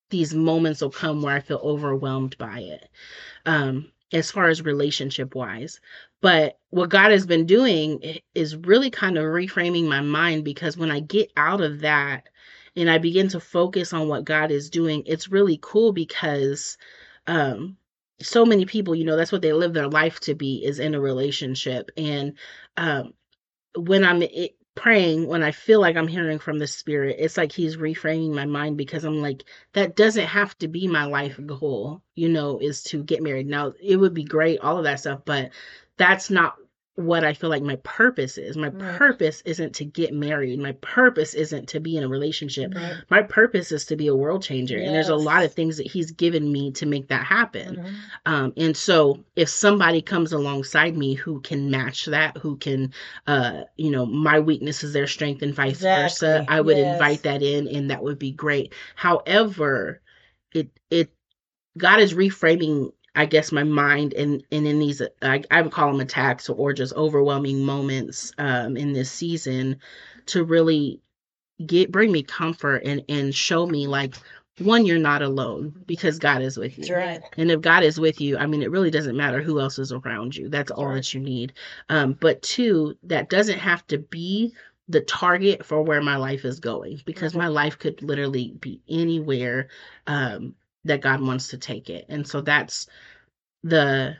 these moments will come where I feel overwhelmed by it. Um, as far as relationship wise. But what God has been doing is really kind of reframing my mind because when I get out of that and I begin to focus on what God is doing, it's really cool because um so many people, you know, that's what they live their life to be is in a relationship. And um when I'm i praying, when I feel like I'm hearing from the spirit, it's like he's reframing my mind because I'm like that doesn't have to be my life goal, you know, is to get married. Now, it would be great, all of that stuff, but that's not what I feel like my purpose is. My Right. purpose isn't to get married. My purpose isn't to be in a relationship. Right. My purpose is to be a world changer. And there's a lot of things that he's given me to make that happen. Mhm. Um, and so if somebody comes alongside me who can match that, who can, uh, you know, my weakness is their strength and vice versa, I would Yes. invite that in and that would be great. However, it, it, God is reframing, I guess, my mind and, and in these, I, I would call them attacks or just overwhelming moments, um, in this season to really get, bring me comfort and, and show me like, one, you're not alone because God is with you. Right. And if God is with you, I mean, it really doesn't matter who else is around you. That's all right. that you need. Um, but two, that doesn't have to be the target for where my life is going because Mhm. my life could literally be anywhere um, that God wants to take it. And so that's the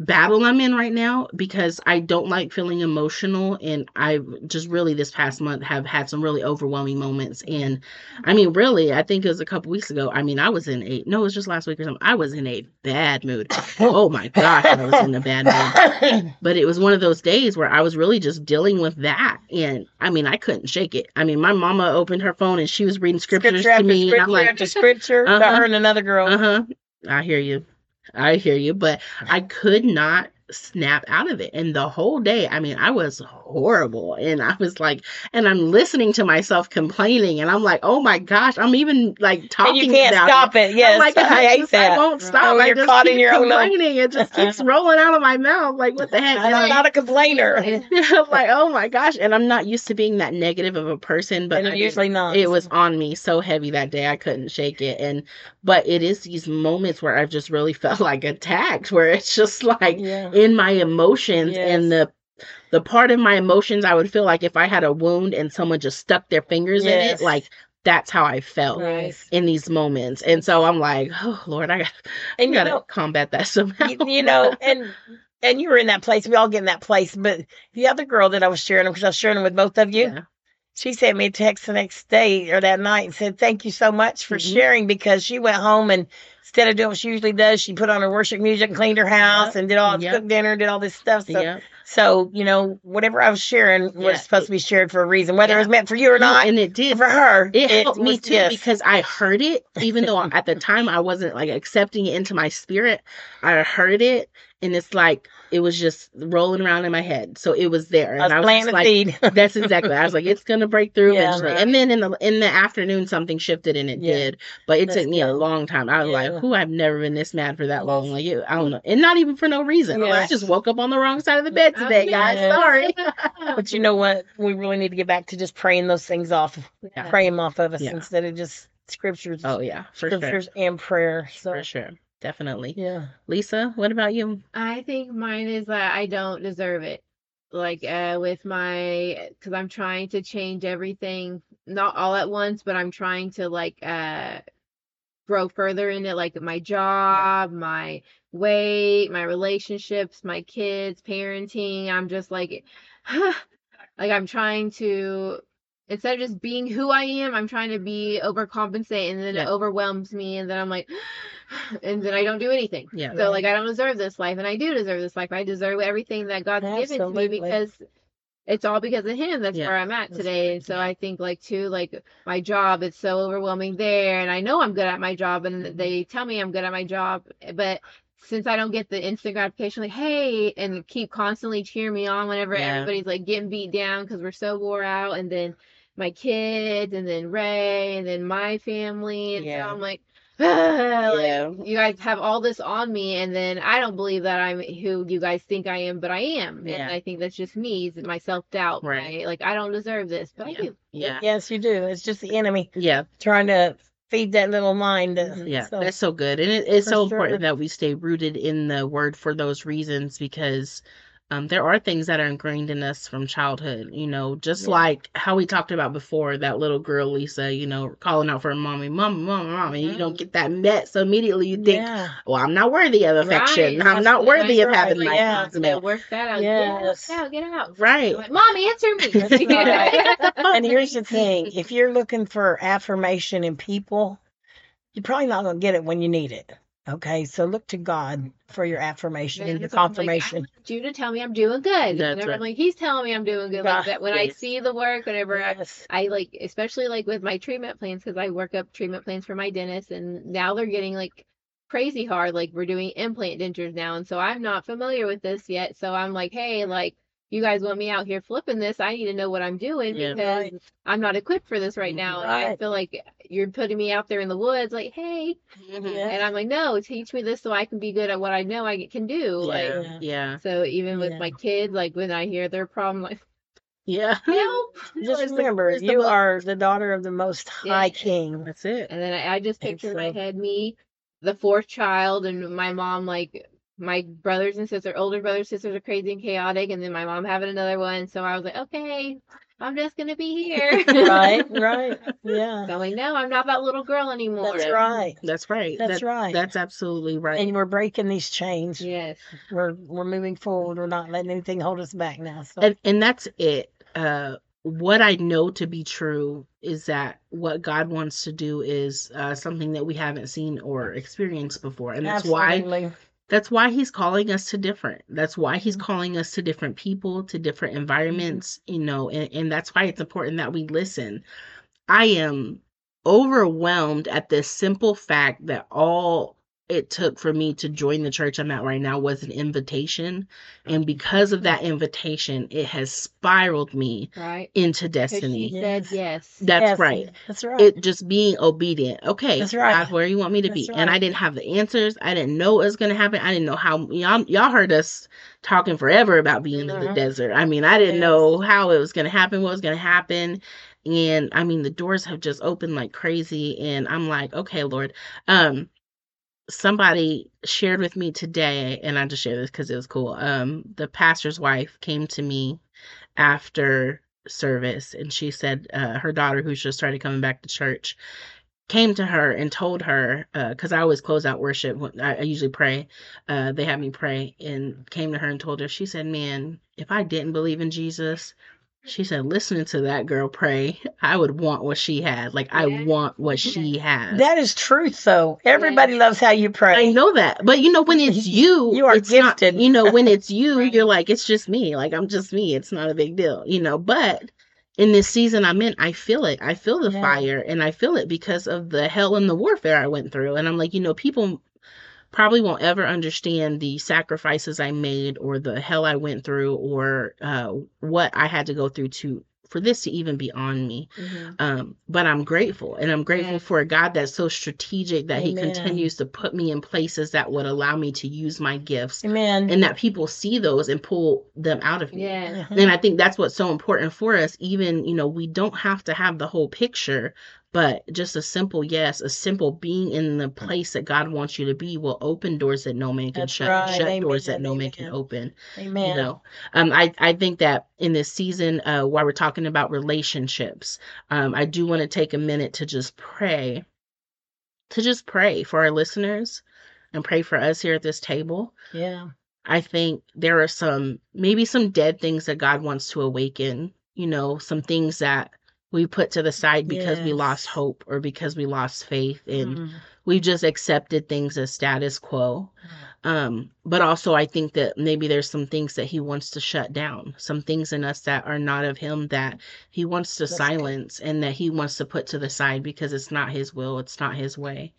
battle I'm in right now because I don't like feeling emotional and I just really this past month have had some really overwhelming moments and I mean really I think it was a couple weeks ago I mean I was in a no it was just last week or something I was in a bad mood oh my gosh I was in a bad mood but it was one of those days where I was really just dealing with that and I mean I couldn't shake it I mean my mama opened her phone and she was reading scriptures Scripture to me and scripture I'm like after scripture to Uh-huh. her and another girl. uh-huh. I hear you. I hear you. But I could not snap out of it. And the whole day, I mean, I was horrible. And I was like, and I'm listening to myself complaining, and I'm like, oh my gosh, I'm even like talking. And you can't stop it. I'm Yes, like, I hate just- that. I won't stop. Oh, I you're just caught keep in your own- complaining. It just keeps rolling out of my mouth. Like, what the heck? And I'm I'm not a complainer. I'm like, oh my gosh. And I'm not used to being that negative of a person, but I I'm usually not. it was on me so heavy that day I couldn't shake it. And but it is these moments where I've just really felt like attacked, where it's just like Yeah. In my emotions and the the part of my emotions I would feel like if I had a wound and someone just stuck their fingers in it, like that's how I felt Right. in these moments. And so I'm like, oh Lord, I got And I you gotta know, combat that somehow. you, you know, and and you were in that place. We all get in that place. But the other girl that I was sharing, because I was sharing with both of you, Yeah. She sent me a text the next day or that night and said, "Thank you so much for Mhm. sharing." Because she went home and instead of doing what she usually does, she put on her worship music and cleaned her house Yep. and did all Yep. cooked dinner, did all this stuff. So, yeah. so you know, whatever I was sharing Yeah. was supposed to be shared for a reason, whether Yeah. it was meant for you or No, not. and it did. for her, it helped me was- too yes. because I heard it, even though at the time I wasn't like accepting it into my spirit. I heard it, and it's like it was just rolling around in my head. So it was there, I and was I was like, seed. "That's exactly." I was like, "It's gonna break through Yeah, eventually." right. And then in the in the afternoon, something shifted, and it Yeah. did. But it That's took me a long time. I was Yeah. like, "Who? I've never been this mad for that long." Like, it, I don't know, and not even for no reason. Like, I just woke up on the wrong side of the bed today, guys. Sorry. But you know what? We really need to get back to just praying those things off, pray them off of us instead of just scriptures, Oh yeah, for sure, scriptures and prayer. So for sure, definitely. yeah, Lisa, what about you? I think mine is that I don't deserve it. Like uh with my cuz I'm trying to change everything not all at once, but I'm trying to like uh grow further in it like my job, my weight, my relationships, my kids, parenting. I'm just like like I'm trying to instead of just being who I am, I'm trying to be overcompensate and then Yeah. it overwhelms me and then I'm like and then I don't do anything. Yeah. So like I don't deserve this life and I do deserve this life. I deserve everything that God's given to me because it's all because of him. That's Yeah. where I'm at That's today. And so I think like too, like my job, it's so overwhelming there. And I know I'm good at my job and mm-hmm. they tell me I'm good at my job. But since I don't get the instant gratification, like, hey, and keep constantly cheering me on whenever Yeah. everybody's like getting beat down because we're so wore out. And then my kids and then Ray and then my family. And Yeah. so I'm like, like, Yeah. you guys have all this on me and then I don't believe that I'm who you guys think I am, but I am. Yeah. And I think that's just me, it's my self-doubt. Right. Right. Like I don't deserve this, but I Yeah. do. Yeah. yes, you do. It's just the enemy Yeah. trying to feed that little mind. uh, Yeah. so- That's so good. And it, it's so sure. important that we stay rooted in the word for those reasons because um, there are things that are ingrained in us from childhood, you know, just Yeah. like how we talked about before, that little girl, Lisa, you know, calling out for her mommy, mommy, mommy, mommy. You don't get that met. So immediately you think, yeah, well, I'm not worthy of affection. Right. I'm not That's worthy of right. having Like, my yeah. needs Yeah, met. work that out. Yes. Get out, get out. Right. Like, Mom, answer me. Right. and here's the thing: if you're looking for affirmation in people, you're probably not going to get it when you need it. Okay, so look to God for your affirmation and your so I'm like, I confirmation. want you to tell me I'm doing good. That's Whenever right. I'm like, he's telling me I'm doing good. Like that when I see the work, whenever I I like, especially like with my treatment plans, because I work up treatment plans for my dentist, and now they're getting like crazy hard. Like we're doing implant dentures now, and so I'm not familiar with this yet. So I'm like, hey, like you guys want me out here flipping this? I need to know what I'm doing Yeah. because Right. I'm not equipped for this right now. And I feel like you're putting me out there in the woods, like, hey, Mhm. Yeah. and I'm like, no, teach me this so I can be good at what I know I can do. Like, Yeah. Yeah. so even with Yeah. my kids, like when I hear their problem, like, Yeah. help. Just Where's the- remember, the you book? are the daughter of the Most High Yeah. King. That's it. And then I, I just And picture in my head me, the fourth child, and my mom, like my brothers and sisters, older brothers, sisters are crazy and chaotic, and then my mom having another one. So I was like, okay, I'm just gonna be here. Right, right, yeah, So I'm like, no, I'm not that little girl anymore. that's right. That's right. That's That- right. That's absolutely right. And we're breaking these chains. Yes. We're we're moving forward. We're not letting anything hold us back now. So and and that's it uh what i know to be true is that what god wants to do is uh something that we haven't seen or experienced before and that's why absolutely, that's why he's calling us to different. That's why he's Mhm. calling us to different people to different environments you know and, and that's why it's important that we listen. I am overwhelmed at this simple fact that all it took for me to join the church I'm at right now was an invitation. And because of that invitation, it has spiraled me Right. into 'Cause she destiny. said Yes. That's Yes, right. That's right. It just being obedient. Okay, That's right. God, where you want me to That's be. And I didn't have the answers. I didn't know what was going to happen. I didn't know how y'all, y'all heard us talking forever about being in the Mhm. desert. I mean, I didn't Yes. know how it was going to happen, what was going to happen. And I mean, the doors have just opened like crazy. And I'm like, okay, Lord. Um, somebody shared with me today, and I just share this because it was cool. Um, the pastor's wife came to me after service, and she said uh, her daughter, who's just started coming back to church, came to her and told her because I always close out worship. I, I usually pray. Uh, they had me pray, and came to her and told her. She said, "Man, if I didn't believe in Jesus." She said, listening to that girl pray, I would want what she had. Like, I Yeah. want what she has. that is truth, though. Everybody loves how you pray. I know that, but you know when it's you, You are it's not- gifted. you know when it's you, Right. you're like it's just me. Like I'm just me. It's not a big deal, you know. But in this season I'm in, I feel it. I feel the Yeah. fire, and I feel it because of the hell and the warfare I went through. And I'm like, you know, people probably won't ever understand the sacrifices I made, or the hell I went through, or uh, what I had to go through to for this to even be on me. Mhm. Um, but I'm grateful, and I'm grateful for a God that's so strategic that He continues to put me in places that would allow me to use my gifts, Amen. and that people see those and pull them out of me. Yeah. Mhm. And I think that's what's so important for us. Even you know, we don't have to have the whole picture, but just a simple yes, a simple being in the place that God wants you to be will open doors that no man can That's shut, right. shut doors that no man can Amen. open Amen. you know um i i think that in this season uh while we're talking about relationships um i do want to take a minute to just pray to just pray for our listeners and pray for us here at this table Yeah. i think there are some maybe some dead things that god wants to awaken you know some things that we put to the side because we lost hope or because we lost faith and Mm. we've just accepted things as status quo um but also i think that maybe there's some things that he wants to shut down some things in us that are not of him that he wants to That's good. silence and that he wants to put to the side because it's not his will it's not his way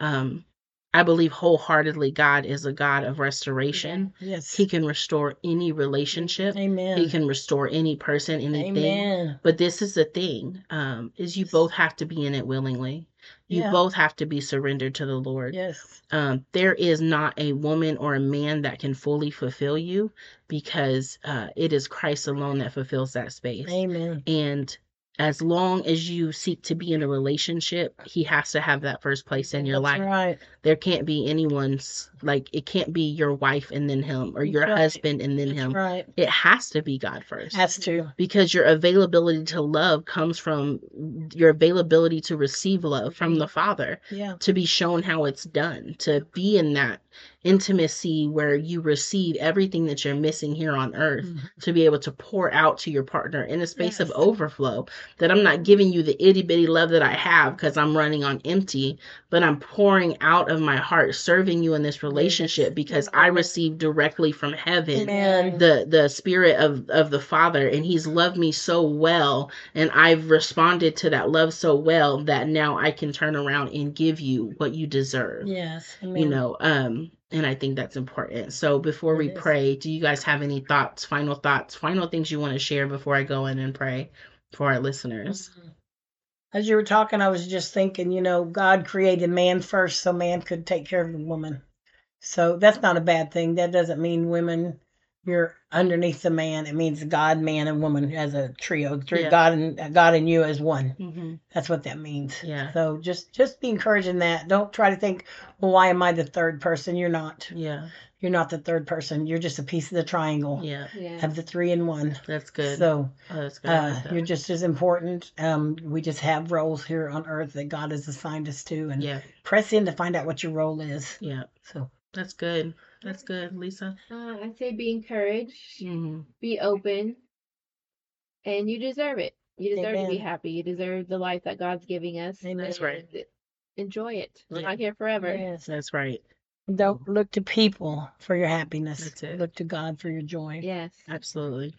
um i believe wholeheartedly god is a god of restoration Yes. he can restore any relationship Amen. he can restore any person anything Amen. but this is the thing um is you both have to be in it willingly you Yeah. both have to be surrendered to the lord Yes. um, there is not a woman or a man that can fully fulfill you because uh, it is Christ alone that fulfills that space. Amen. And as long as you seek to be in a relationship, he has to have that first place in your That's life. right. There can't be anyone's, like, it can't be your wife and then him or your right. husband and then That's him. right. It has to be God first Has to. because your availability to love comes from your availability to receive love from the Father Yeah. to be shown how it's done, to be in that intimacy where you receive everything that you're missing here on earth, Mhm. to be able to pour out to your partner in a space of overflow. That I'm not giving you the itty bitty love that I have because I'm running on empty, but I'm pouring out of my heart, serving you in this relationship Yes. because I received directly from heaven Amen. the the spirit of of the father and he's loved me so well and i've responded to that love so well that now i can turn around and give you what you deserve Yes. you know um and i think that's important so before we It is. pray do you guys have any thoughts final thoughts final things you want to share before i go in and pray for our listeners Mhm. As you were talking, I was just thinking, you know, God created man first so man could take care of the woman. So that's not a bad thing. That doesn't mean women, you're underneath the man. It means God, man, and woman as a trio. Three, Yeah. God and God and you as one. mm-hmm. That's what that means. yeah So just just be encouraging that. Don't try to think, well, why am I the third person? You're not. yeah You're not the third person. You're just a piece of the triangle yeah Yeah. of the three in one. that's good So oh, that's good uh, that. you're just as important. Um, we just have roles here on earth that God has assigned us to, and yeah press in to find out what your role is. yeah So that's good that's good lisa Uh, I'd say be encouraged, mm-hmm. be open, and you deserve it. You deserve to be happy. You deserve the life that God's giving us. Amen. That's right. Enjoy it. We're Yeah. not here forever. yes, that's right don't look to people for your happiness. That's it. Look to God for your joy. Yes. absolutely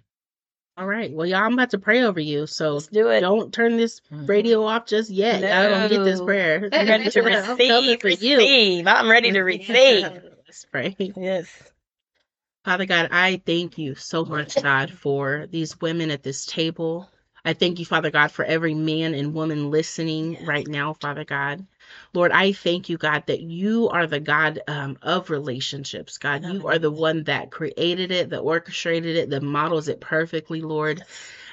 All right. Well, y'all, I'm about to pray over you. So Let's do it. don't turn this Mhm. radio off just yet. I don't get this prayer. I'm ready to I'm coming receive. for you. Receive. I'm ready to receive. Let's pray. Yes. Father God, I thank you so much, God, for these women at this table. I thank you, Father God, for every man and woman listening Yes. right now, Father God. Lord, I thank you, God, that you are the God um, of relationships. God, you are the one that created it, that orchestrated it, that models it perfectly, Lord.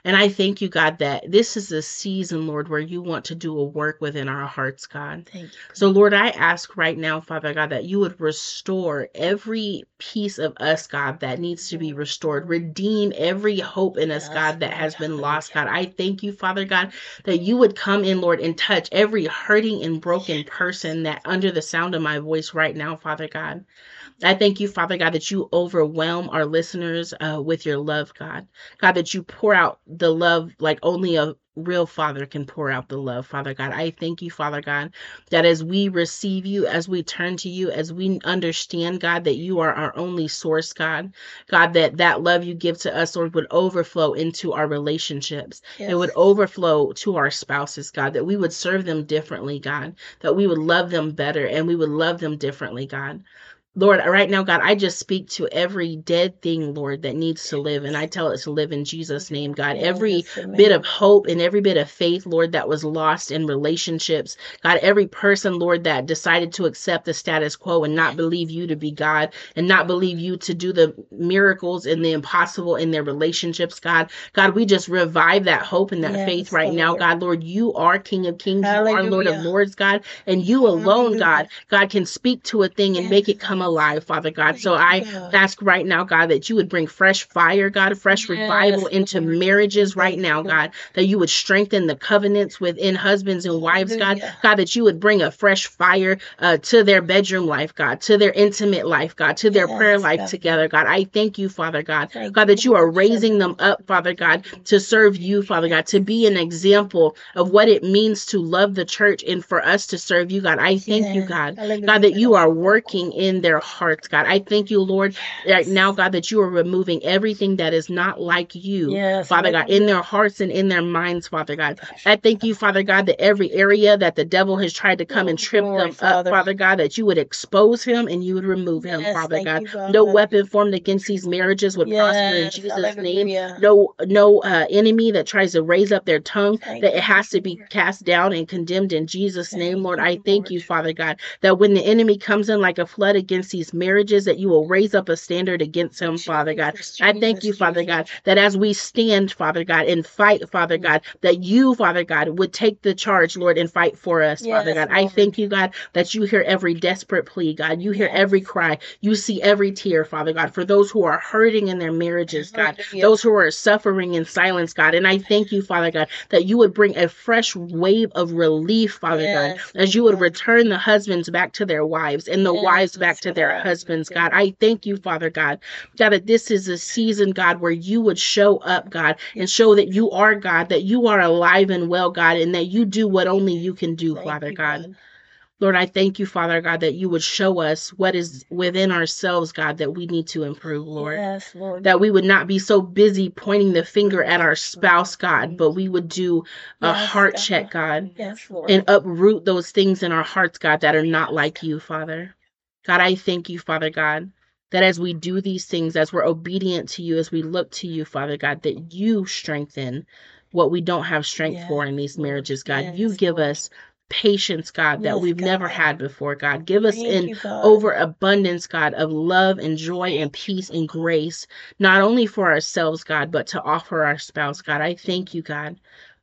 And I thank you, God, that this is a season, Lord, where you want to do a work within our hearts, God. Thank you. So, Lord, I ask right now, Father God, that you would restore every piece of us, God, that needs to be restored. Redeem every hope in us, God, that has been lost, God. I thank you, Father God, that you would come in, Lord, and touch every hurting and broken person that under the sound of my voice right now, Father God. I thank you, Father God, that you overwhelm our listeners uh, with your love, God. God, that you pour out the love like only a real father can pour out the love, Father God. I thank you, Father God, that as we receive you, as we turn to you, as we understand, God, that you are our only source, God. God, that that love you give to us, Lord, would overflow into our relationships. Yes. It would overflow to our spouses, God, that we would serve them differently, God, that we would love them better and we would love them differently, God. Lord, right now, God, I just speak to every dead thing, Lord, that needs to live, and I tell it to live in Jesus' name, God. Every bit of hope and every bit of faith, Lord, that was lost in relationships. God, every person, Lord, that decided to accept the status quo and not believe you to be God and not believe you to do the miracles and the impossible in their relationships, God. God, we just revive that hope and that Yes, faith right now, God. Lord, you are King of Kings, you are Lord of Lords, God, and you alone, Hallelujah. God, God can speak to a thing and Yes, make it come God. Alive, Father God. Thank So I God. ask right now, God, that you would bring fresh fire, God, fresh revival Yes, into marriages right now, you. God, that you would strengthen the covenants within husbands and wives, God. God, that you would bring a fresh fire uh, to their bedroom life, God, to their intimate life, God, to their prayer life God. together, God. I thank you, Father God, Thank God, that you are raising them up, Father God, to serve you, Father God, to be an example of what it means to love the church and for us to serve you, God. I thank you, Yes. God. God, Hallelujah. that you are working in their hearts, God. I thank you, Lord, right now, God, that you are removing everything that is not like you, Yes. Father God, in their hearts and in their minds, Father God. I thank you, Father God, that every area that the devil has tried to come and Oh, trip glory, them up, Father. Father God, that you would expose him and you would remove him, Yes. Father God. you, No weapon formed against these marriages would prosper in Yes. Jesus' name. No, no uh, enemy that tries to raise up their tongue, Thank that it has to be cast down and condemned in Jesus' name, Lord. I thank you, Father God, that when the enemy comes in like a flood against these marriages, that you will raise up a standard against him, Father God. I thank you, Father God, that as we stand, Father God, and fight, Father God, that you, Father God, would take the charge, Lord, and fight for us, Father God. I thank you, God, that you hear every desperate plea, God. You hear every cry. You see every tear, Father God, for those who are hurting in their marriages, God, those who are suffering in silence, God. And I thank you, Father God, that you would bring a fresh wave of relief, Father God, as you would return the husbands back to their wives and the wives back Yes, to their husbands, God. I thank you, Father God, God, that this is a season, God, where you would show up, God, and show that you are God, that you are alive and well, God, and that you do what only you can do, Thank Father you, God. God. Lord, I thank you, Father God, that you would show us what is within ourselves, God, that we need to improve, Lord. Yes, Lord. That we would not be so busy pointing the finger at our spouse, God, but we would do a Yes, heart God. check, God, Yes, Lord. and uproot those things in our hearts, God, that are not like you, Father. God, I thank you, Father God, that as we do these things, as we're obedient to you, as we look to you, Father God, that you strengthen what we don't have strength for in these marriages, God. You give us patience, God, that Yes, we've never had before, God. Give us Thank an you, God. overabundance, God, of love and joy and peace and grace, not only for ourselves, God, but to offer our spouse, God. I thank you, God,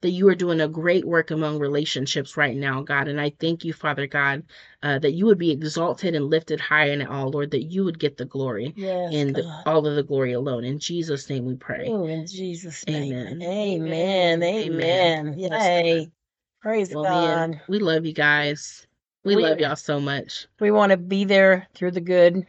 that you are doing a great work among relationships right now, God. And I thank you, Father God, uh, that you would be exalted and lifted high in it all, Lord, that you would get the glory Yes, and all of the glory alone. In Jesus' name we pray. Oh, in Jesus' name. Amen. Amen. Amen. Amen. Yay. Praise Well, man, God. we love you guys. We We- love y'all so much. We want to be there through the good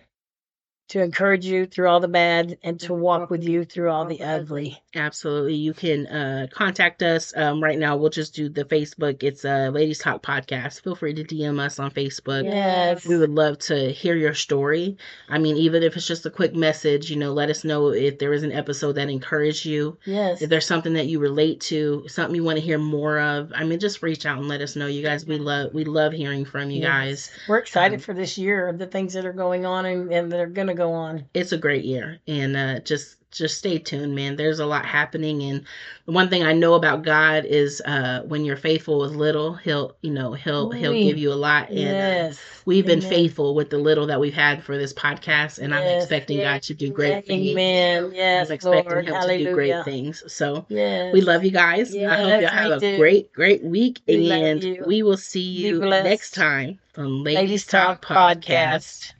to encourage you through all the bad and to walk with you through all the ugly. Absolutely. You can uh, contact us. Um, right now, we'll just do the Facebook. It's a uh, Ladies Talk Podcast. Feel free to DM us on Facebook. Yes. We would love to hear your story. I mean, even if it's just a quick message, you know, let us know if there is an episode that encouraged you. Yes. If there's something that you relate to, something you want to hear more of. I mean, just reach out and let us know. You guys, we love we love hearing from you Yes. guys. We're excited Um, for this year, the things that are going on and, and that are going to go on. it's a great year and uh just just stay tuned man there's a lot happening and the one thing i know about god is uh when you're faithful with little he'll you know he'll he'll give you a lot and uh, we've been Amen. faithful with the little that we've had for this podcast and i'm expecting Yeah. god to do great things Amen. Yes, i'm expecting Lord. him Hallelujah. to do great things so Yes. we love you guys. I hope y'all have we a do. great, great week. We and we will see you next time on Ladies, Ladies Talk, Talk Podcast.